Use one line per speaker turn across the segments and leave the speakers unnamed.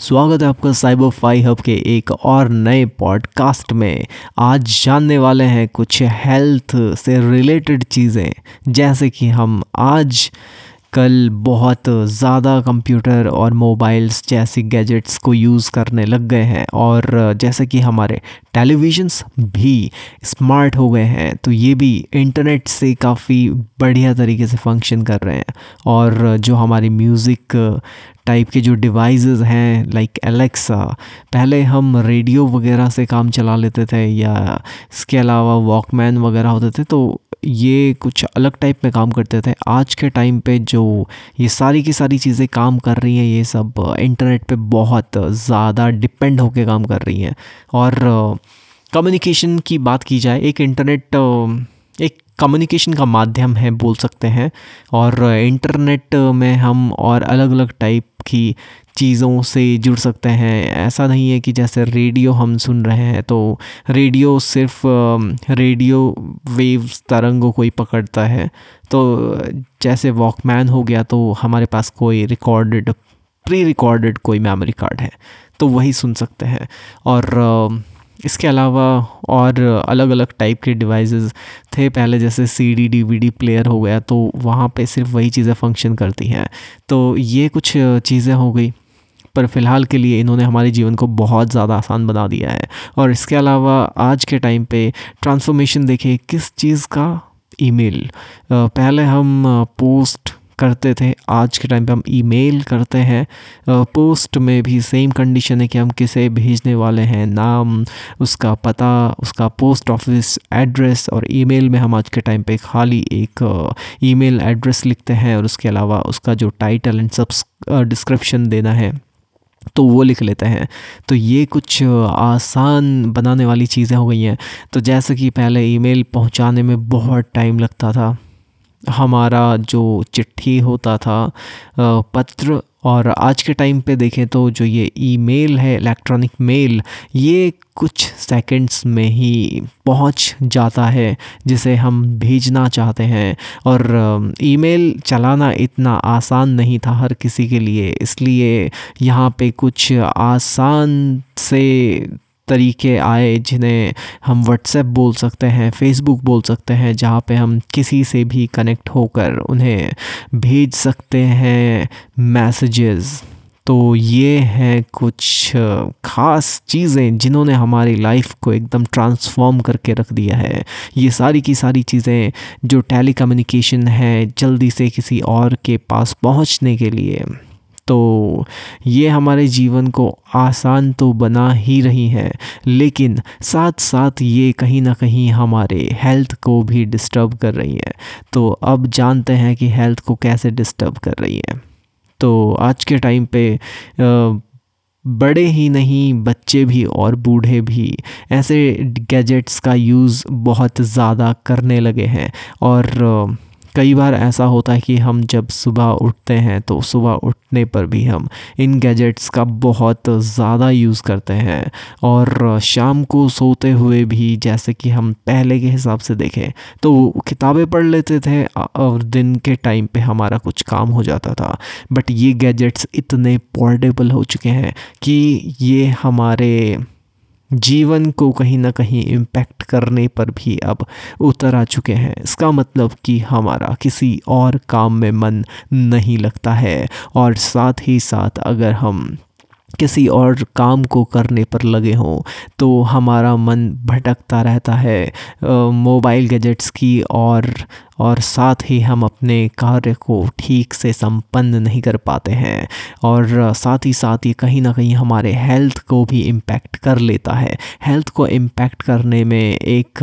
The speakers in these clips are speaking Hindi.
स्वागत है आपका साइबर फाई हब के एक और नए पॉडकास्ट में। आज जानने वाले हैं कुछ हेल्थ से रिलेटेड चीज़ें, जैसे कि हम आज कल बहुत ज़्यादा कंप्यूटर और मोबाइल्स जैसी गैजेट्स को यूज़ करने लग गए हैं और जैसे कि हमारे टेलीविज़न्स भी स्मार्ट हो गए हैं तो ये भी इंटरनेट से काफ़ी बढ़िया तरीके से फ़ंक्शन कर रहे हैं। और जो हमारी म्यूज़िक टाइप के जो डिवाइसेस हैं लाइक एलेक्सा पहले हम रेडियो वगैरह से काम चला लेते थे या इसके अलावा वॉकमैन वगैरह होते थे तो ये कुछ अलग टाइप में काम करते थे। आज के टाइम पे जो ये सारी की सारी चीज़ें काम कर रही हैं, ये सब इंटरनेट पे बहुत ज़्यादा डिपेंड होके काम कर रही हैं। और कम्युनिकेशन की बात की जाए, एक इंटरनेट कम्युनिकेशन का माध्यम है, बोल सकते हैं। और इंटरनेट में हम और अलग अलग टाइप की चीज़ों से जुड़ सकते हैं। ऐसा नहीं है कि जैसे रेडियो हम सुन रहे हैं तो रेडियो सिर्फ़ रेडियो वेव्स तरंगों को ही पकड़ता है। तो जैसे वॉकमैन हो गया तो हमारे पास कोई रिकॉर्डेड प्री रिकॉर्डेड कोई मेमोरी कार्ड है तो वही सुन सकते हैं। और इसके अलावा और अलग अलग टाइप के डिवाइसेस थे। पहले जैसे C D D V D player हो गया तो वहाँ पे सिर्फ़ वही चीज़ें फ़ंक्शन करती हैं। तो ये कुछ चीज़ें हो गई, पर फ़िलहाल के लिए इन्होंने हमारे जीवन को बहुत ज़्यादा आसान बना दिया है। और इसके अलावा आज के टाइम पे ट्रांसफॉर्मेशन देखें किस चीज़ का ईमेल पहले हम पोस्ट करते थे। आज के टाइम पे हम ईमेल करते हैं। पोस्ट में भी सेम कंडीशन है कि हम किसे भेजने वाले हैं, नाम, उसका पता, उसका पोस्ट ऑफ़िस एड्रेस और ईमेल में हम आज के टाइम पे खाली एक ईमेल एड्रेस लिखते हैं और उसके अलावा उसका जो टाइटल एंड सब डिस्क्रिप्शन देना है तो वो लिख लेते हैं। तो ये कुछ आसान बनाने वाली चीज़ें हो गई हैं। तो जैसे कि पहले ईमेल पहुँचाने में बहुत टाइम लगता था। हमारा जो चिट्ठी होता था पत्र और आज के टाइम पे देखें तो जो ये ईमेल है, इलेक्ट्रॉनिक मेल, ये कुछ सेकंड्स में ही पहुँच जाता है, जिसे हम भेजना चाहते हैं। और ईमेल चलाना इतना आसान नहीं था हर किसी के लिए, इसलिए यहाँ पे कुछ आसान से तरीके आए जिन्हें हम व्हाट्सएप बोल सकते हैं फेसबुक बोल सकते हैं, जहाँ पे हम किसी से भी कनेक्ट होकर उन्हें भेज सकते हैं मैसेजेस तो ये हैं कुछ ख़ास चीज़ें जिन्होंने हमारी लाइफ को एकदम ट्रांसफॉर्म करके रख दिया है। ये सारी की सारी चीज़ें जो टेली कम्युनिकेशन है जल्दी से किसी और के पास पहुँचने के लिए। तो ये हमारे जीवन को आसान तो बना ही रही है, लेकिन साथ साथ ये कहीं ना कहीं हमारे हेल्थ को भी डिस्टर्ब कर रही है। तो अब जानते हैं कि हेल्थ को कैसे डिस्टर्ब कर रही है। तो आज के टाइम पे बड़े ही नहीं, बच्चे भी और बूढ़े भी ऐसे गैजेट्स का यूज़ बहुत ज़्यादा करने लगे हैं। और कई बार ऐसा होता है कि हम जब सुबह उठते हैं तो सुबह उठने पर भी हम इन गैजेट्स का बहुत ज़्यादा यूज़ करते हैं। और शाम को सोते हुए भी जैसे कि हम पहले के हिसाब से देखें तो किताबें पढ़ लेते थे और दिन के टाइम पे हमारा कुछ काम हो जाता था। बट ये गैजेट्स इतने पोर्टेबल हो चुके हैं कि ये हमारे जीवन को कहीं ना कहीं इम्पैक्ट करने पर भी अब उतर आ चुके हैं। इसका मतलब कि हमारा किसी और काम में मन नहीं लगता है और साथ ही साथ अगर हम किसी और काम को करने पर लगे हों तो हमारा मन भटकता रहता है। मोबाइल गैजेट्स की और और साथ ही हम अपने कार्य को ठीक से संपन्न नहीं कर पाते हैं, और साथ ही साथ ये कहीं ना कहीं हमारे हेल्थ को भी इम्पैक्ट कर लेता है। हेल्थ को इम्पैक्ट करने में एक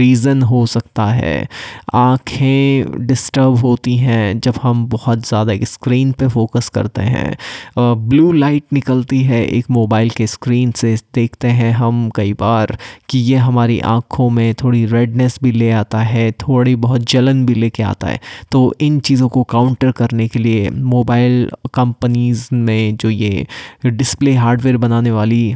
रीज़न हो सकता है। आँखें डिस्टर्ब होती हैं जब हम बहुत ज़्यादा स्क्रीन पे फोकस करते हैं। ब्लू लाइट निकलती है एक मोबाइल के स्क्रीन से, देखते हैं हम कई बार कि ये हमारी आँखों में थोड़ी रेडनेस भी ले आता है, थोड़ी बहुत जलन भी लेके आता है। तो इन चीज़ों को काउंटर करने के लिए मोबाइल कंपनीज़ में जो ये डिस्प्ले हार्डवेयर बनाने वाली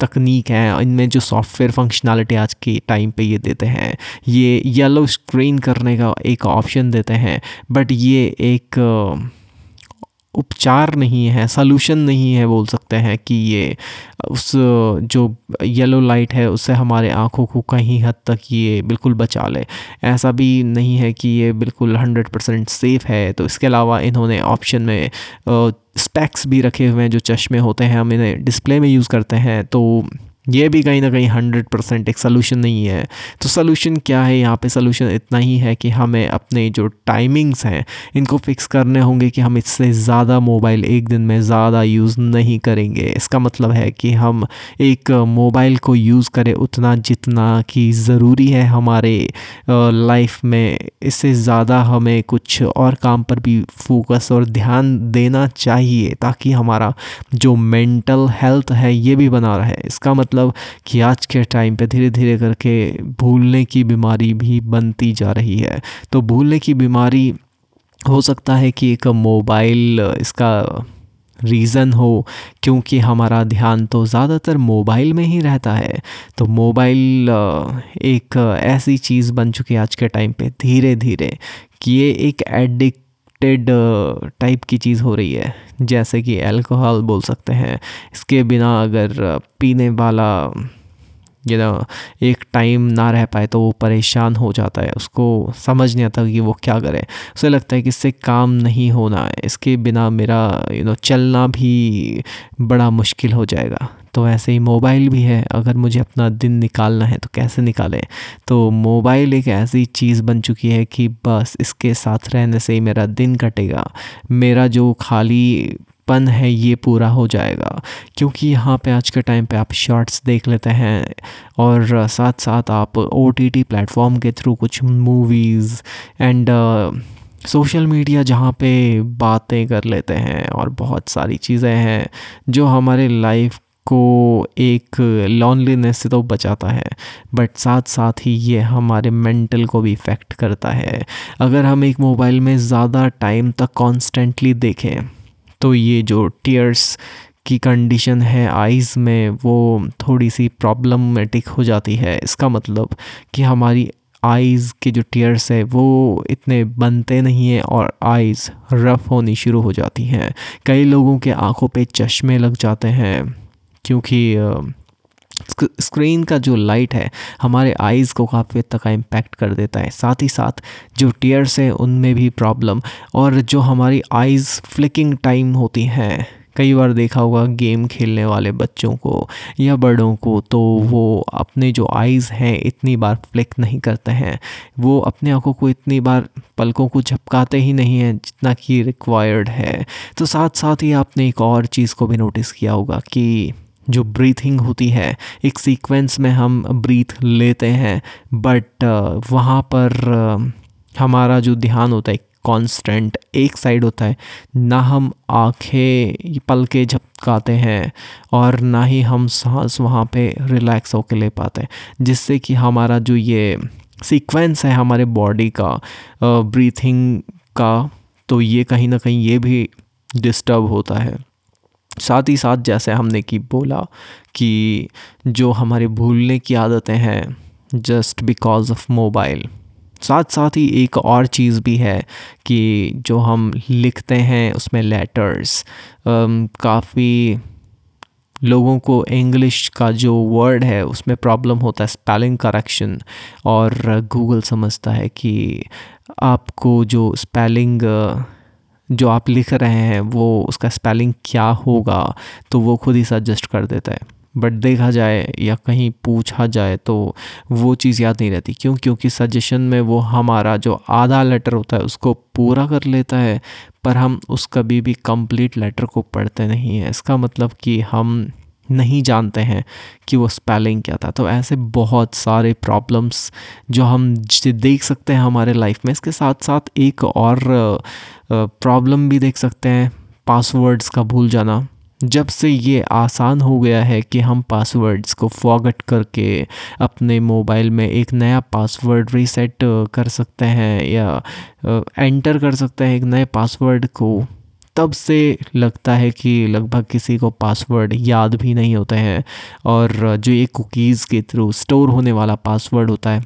तकनीक है, इनमें जो सॉफ्टवेयर फंक्शनैलिटी आज के टाइम पे ये देते हैं, ये येलो स्क्रीन करने का एक ऑप्शन देते हैं बट ये एक उपचार नहीं है सलूशन नहीं है बोल सकते हैं कि ये, उस, जो येलो लाइट है, उससे हमारे आँखों को कहीं हद तक ये बिल्कुल बचा ले। ऐसा भी नहीं है कि ये बिल्कुल हंड्रेड परसेंट सेफ़ है तो इसके अलावा इन्होंने ऑप्शन में स्पेक्स भी रखे हुए हैं जो चश्मे होते हैं, हम इन्हें डिस्प्ले में यूज़ करते हैं तो ये भी कहीं ना कहीं हंड्रेड परसेंट एक सलूशन नहीं है। तो सलूशन क्या है? यहाँ पे सलूशन इतना ही है कि हमें अपने जो टाइमिंग्स हैं, इनको फिक्स करने होंगे कि हम इससे ज़्यादा मोबाइल एक दिन में ज़्यादा यूज़ नहीं करेंगे। इसका मतलब है कि हम एक मोबाइल को यूज़ करें उतना जितना कि ज़रूरी है हमारे लाइफ में। इससे ज़्यादा हमें कुछ और काम पर भी फोकस और ध्यान देना चाहिए ताकि हमारा जो मेंटल हेल्थ है, ये भी बना रहे। इसका मतलब मतलब कि आज के टाइम पे धीरे धीरे करके भूलने की बीमारी भी बनती जा रही है। तो भूलने की बीमारी हो सकता है कि एक मोबाइल, इसका रीज़न हो, क्योंकि हमारा ध्यान तो ज़्यादातर मोबाइल में ही रहता है। तो मोबाइल, एक ऐसी चीज़ बन चुकी है आज के टाइम पे धीरे धीरे कि ये एक एडिक्टेड टाइप की चीज़ हो रही है, जैसे कि अल्कोहल बोल सकते हैं। इसके बिना अगर पीने वाला यू एक टाइम ना रह पाए तो वो परेशान हो जाता है। उसको समझ नहीं आता कि वो क्या करे। उसे लगता है कि इससे काम नहीं होना है। इसके बिना मेरा यू नो चलना भी बड़ा मुश्किल हो जाएगा। तो ऐसे ही मोबाइल भी है। अगर मुझे अपना दिन निकालना है तो कैसे निकालें? तो मोबाइल एक ऐसी चीज़ बन चुकी है कि बस इसके साथ रहने से ही मेरा दिन कटेगा। मेरा जो खाली पन है, ये पूरा हो जाएगा। क्योंकि यहाँ पे आज के टाइम पे आप शॉर्ट्स देख लेते हैं और साथ साथ आप ओ टी टी प्लेटफॉर्म के थ्रू कुछ मूवीज़ एंड सोशल मीडिया जहाँ पे बातें कर लेते हैं और बहुत सारी चीज़ें हैं जो हमारे लाइफ को एक लॉनलीनेस से तो बचाता है बट साथ साथ ही ये हमारे मेंटल को भी इफ़ेक्ट करता है। अगर हम एक मोबाइल में ज़्यादा टाइम तक कॉन्स्टेंटली देखें तो ये जो टीयर्स की कंडीशन है आइज़ में, वो थोड़ी सी प्रॉब्लमेटिक हो जाती है। इसका मतलब कि हमारी आइज़ के जो टीयर्स है, वो इतने बनते नहीं हैं और आइज़ रफ़ होनी शुरू हो जाती हैं। कई लोगों के आँखों पे चश्मे लग जाते हैं, क्योंकि स्क्रीन का जो लाइट है, हमारे आइज़ को काफ़ी हद तक इम्पैक्ट कर देता है। साथ ही साथ जो टीयर्स हैं, उनमें भी प्रॉब्लम और जो हमारी आइज़ फ्लिकिंग टाइम होती हैं, कई बार देखा होगा गेम खेलने वाले बच्चों को या बड़ों को तो वो अपने जो आइज़ हैं, इतनी बार फ्लिक नहीं करते हैं। वो अपने आँखों को इतनी बार पलकों को झपकाते ही नहीं हैं, जितना कि रिक्वायर्ड है। तो साथ साथ ही आपने एक और चीज़ को भी नोटिस किया होगा कि जो ब्रीथिंग होती है, एक सीक्वेंस में हम ब्रीथ लेते हैं बट वहाँ पर हमारा जो ध्यान होता है कांस्टेंट एक साइड होता है, ना हम आँखें पल के झपकाते हैं, और ना ही हम सांस वहाँ पे रिलैक्स होकर ले पाते हैं, जिससे कि हमारा जो ये सीक्वेंस है हमारे बॉडी का ब्रीथिंग का तो ये कहीं ना कहीं ये भी डिस्टर्ब होता है। साथ ही साथ जैसे हमने कि बोला कि जो हमारे भूलने की आदतें हैं जस्ट बिकॉज़ ऑफ़ मोबाइल साथ साथ ही एक और चीज़ भी है कि जो हम लिखते हैं उसमें लेटर्स काफ़ी लोगों को इंग्लिश का जो वर्ड है उसमें प्रॉब्लम होता है स्पेलिंग करेक्शन और गूगल समझता है कि आपको जो स्पेलिंग जो आप लिख रहे हैं, वो उसका स्पेलिंग क्या होगा तो वो खुद ही सजेस्ट कर देता है। बट देखा जाए या कहीं पूछा जाए तो वो चीज़ याद नहीं रहती। क्यों? क्योंकि सजेशन में वो हमारा जो आधा लेटर होता है, उसको पूरा कर लेता है, पर हम उस कभी भी कंप्लीट लेटर को पढ़ते नहीं हैं। इसका मतलब कि हम नहीं जानते हैं कि वो स्पेलिंग क्या था। तो ऐसे बहुत सारे प्रॉब्लम्स जो हम देख सकते हैं हमारे लाइफ में, इसके साथ साथ एक और प्रॉब्लम भी देख सकते हैं पासवर्ड्स का भूल जाना। जब से ये आसान हो गया है कि हम पासवर्ड्स को फॉगट करके अपने मोबाइल में एक नया पासवर्ड रीसेट कर सकते हैं या एंटर कर सकते हैं एक नए पासवर्ड को तब से लगता है कि लगभग किसी को पासवर्ड याद भी नहीं होते हैं और जो ये कुकीज़ के थ्रू स्टोर होने वाला पासवर्ड होता है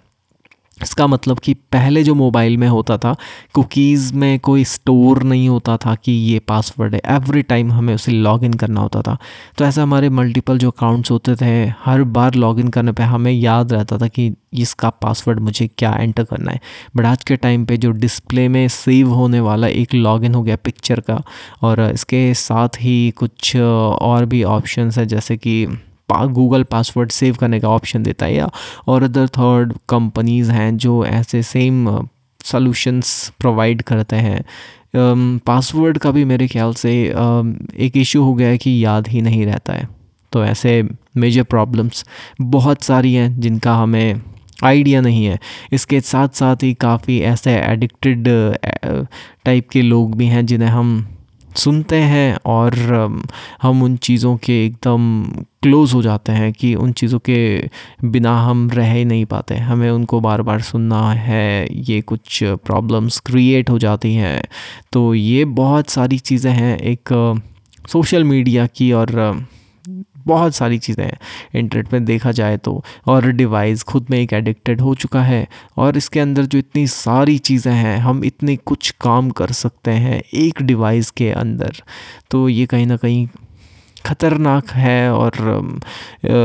इसका मतलब कि पहले जो मोबाइल में होता था, कुकीज़ में कोई स्टोर नहीं होता था कि ये पासवर्ड है। एवरी टाइम हमें उसे लॉगिन करना होता था। तो ऐसा हमारे मल्टीपल जो अकाउंट्स होते थे, हर बार लॉगिन करने पे हमें याद रहता था कि इसका पासवर्ड मुझे क्या एंटर करना है। बट आज के टाइम पे जो डिस्प्ले में सेव होने वाला एक लॉगिन हो गया पिक्चर का, और इसके साथ ही कुछ, और भी ऑप्शंस है जैसे कि गूगल पासवर्ड सेव करने का ऑप्शन देता है या और अदर थर्ड कंपनीज़ हैं जो ऐसे सेम सॉल्यूशंस प्रोवाइड करते हैं। पासवर्ड का भी मेरे ख्याल से एक इशू हो गया है कि याद ही नहीं रहता है। तो ऐसे मेजर प्रॉब्लम्स बहुत सारी हैं जिनका हमें आइडिया नहीं है। इसके साथ साथ ही काफ़ी ऐसे एडिक्टेड टाइप के लोग भी हैं जिन्हें हम सुनते हैं और हम उन चीज़ों के एकदम क्लोज़ हो जाते हैं कि उन चीज़ों के बिना हम रह ही नहीं पाते। हमें उनको बार बार सुनना है, ये कुछ प्रॉब्लम्स क्रिएट हो जाती हैं। तो ये बहुत सारी चीज़ें हैं एक सोशल मीडिया की और बहुत सारी चीज़ें हैं। इंटरनेट में देखा जाए तो और डिवाइस खुद में एक एडिक्टेड हो चुका है, और इसके अंदर जो इतनी सारी चीज़ें हैं, हम इतने कुछ काम कर सकते हैं एक डिवाइस के अंदर। तो ये कहीं ना कहीं ख़तरनाक है और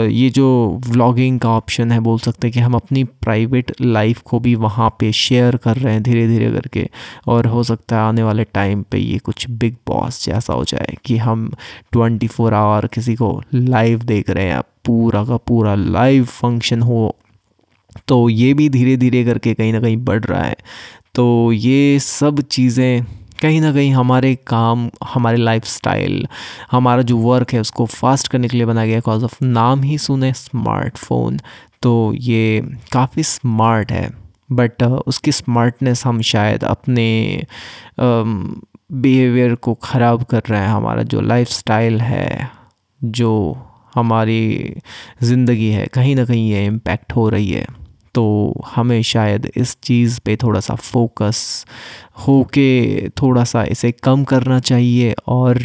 ये जो व्लॉगिंग का ऑप्शन है, बोल सकते हैं कि हम अपनी प्राइवेट लाइफ को भी वहाँ पे शेयर कर रहे हैं धीरे धीरे करके और हो सकता है आने वाले टाइम पे ये कुछ बिग बॉस जैसा हो जाए कि हम ट्वेंटी फोर आवर किसी को लाइव देख रहे हैं पूरा का पूरा लाइव फ़ंक्शन हो तो ये भी धीरे धीरे करके कहीं ना कहीं बढ़ रहा है। तो ये सब चीज़ें कहीं ना कहीं हमारे काम हमारे लाइफस्टाइल हमारा जो वर्क है उसको फास्ट करने के लिए बनाया गया कॉज ऑफ़ नाम ही सुने स्मार्टफ़ोन तो ये काफ़ी स्मार्ट है। बट uh, उसकी स्मार्टनेस हम शायद अपने बिहेवियर um, को ख़राब कर रहे हैं। हमारा जो लाइफस्टाइल है जो हमारी ज़िंदगी है कहीं ना कहीं ये इम्पेक्ट हो रही है। तो हमें शायद इस चीज़ पे थोड़ा सा फोकस हो के थोड़ा सा इसे कम करना चाहिए और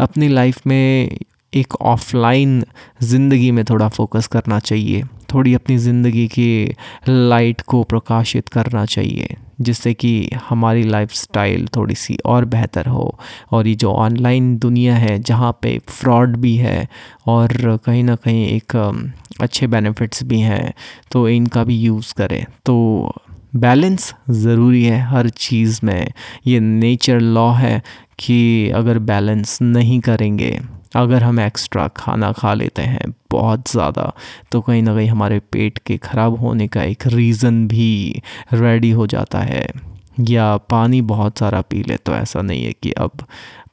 अपनी लाइफ में एक ऑफलाइन ज़िंदगी में थोड़ा फोकस करना चाहिए। थोड़ी अपनी ज़िंदगी की लाइट को प्रकाशित करना चाहिए। जिससे कि हमारी लाइफस्टाइल थोड़ी सी और बेहतर हो। और ये जो ऑनलाइन दुनिया है, जहाँ पे फ्रॉड भी है और कहीं ना कहीं एक अच्छे बेनिफिट्स भी हैं तो इनका भी यूज़ करें। तो बैलेंस ज़रूरी है हर चीज़ में। ये नेचर लॉ है कि अगर बैलेंस नहीं करेंगे अगर हम एक्स्ट्रा खाना खा लेते हैं बहुत ज़्यादा तो कहीं ना कहीं हमारे पेट के ख़राब होने का एक रीज़न भी रेडी हो जाता है। या पानी बहुत सारा पी ले तो ऐसा नहीं है कि अब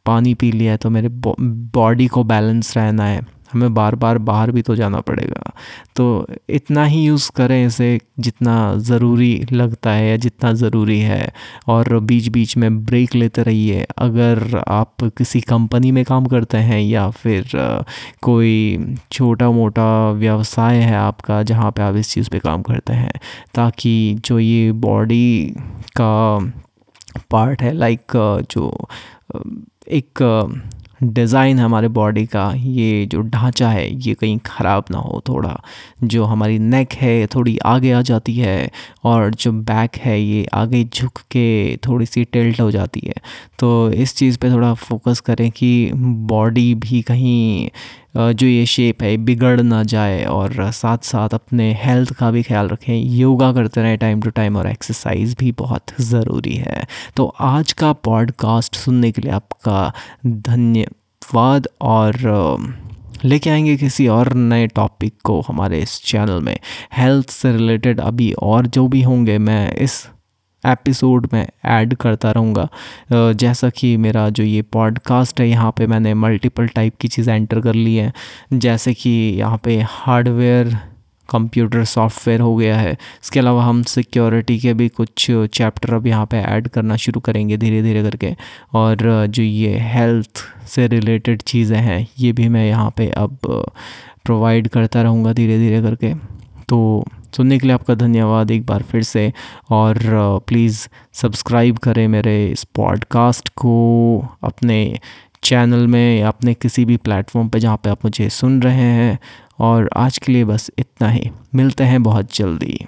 पानी पी लिया है तो मेरे बॉडी को बैलेंस रहना है। हमें बार बार बाहर भी तो जाना पड़ेगा। तो इतना ही यूज़ करें इसे जितना ज़रूरी लगता है या जितना ज़रूरी है और बीच बीच में ब्रेक लेते रहिए। अगर आप किसी कंपनी में काम करते हैं या फिर कोई छोटा मोटा व्यवसाय है आपका जहाँ पे आप इस चीज़ पे काम करते हैं, ताकि जो ये बॉडी का पार्ट है लाइक जो एक डिज़ाइन है हमारे बॉडी का, ये जो ढांचा है, ये कहीं ख़राब ना हो थोड़ा। जो हमारी नेक है, थोड़ी आगे आ जाती है, और जो बैक है, ये आगे झुक के थोड़ी सी टिल्ट हो जाती है। तो इस चीज़ पे थोड़ा फोकस करें कि बॉडी भी कहीं जो ये शेप है, बिगड़ ना जाए, और साथ साथ अपने हेल्थ का भी ख्याल रखें। योगा करते रहें टाइम टू टाइम और एक्सरसाइज भी बहुत ज़रूरी है। तो आज का पॉडकास्ट सुनने के लिए आपका धन्यवाद और लेके आएँगे किसी और नए टॉपिक को हमारे इस चैनल में। हेल्थ से रिलेटेड अभी और जो भी होंगे, मैं इस एपिसोड में ऐड करता रहूँगा। जैसा कि मेरा जो ये पॉडकास्ट है, यहाँ पे मैंने मल्टीपल टाइप की चीज़ें एंटर कर ली हैं। जैसे कि यहाँ पे हार्डवेयर कंप्यूटर सॉफ्टवेयर हो गया है। इसके अलावा हम सिक्योरिटी के भी कुछ चैप्टर अब यहाँ पे ऐड करना शुरू करेंगे धीरे धीरे करके। और जो ये हेल्थ से रिलेटेड चीज़ें हैं, ये भी मैं यहाँ पे अब प्रोवाइड करता रहूँगा धीरे धीरे करके। तो सुनने के लिए आपका धन्यवाद एक बार फिर से। और प्लीज़ सब्सक्राइब करें मेरे इस पॉडकास्ट को, अपने चैनल में या अपने किसी भी प्लेटफॉर्म पे जहाँ पे आप मुझे सुन रहे हैं। और आज के लिए बस इतना ही। मिलते हैं बहुत जल्दी।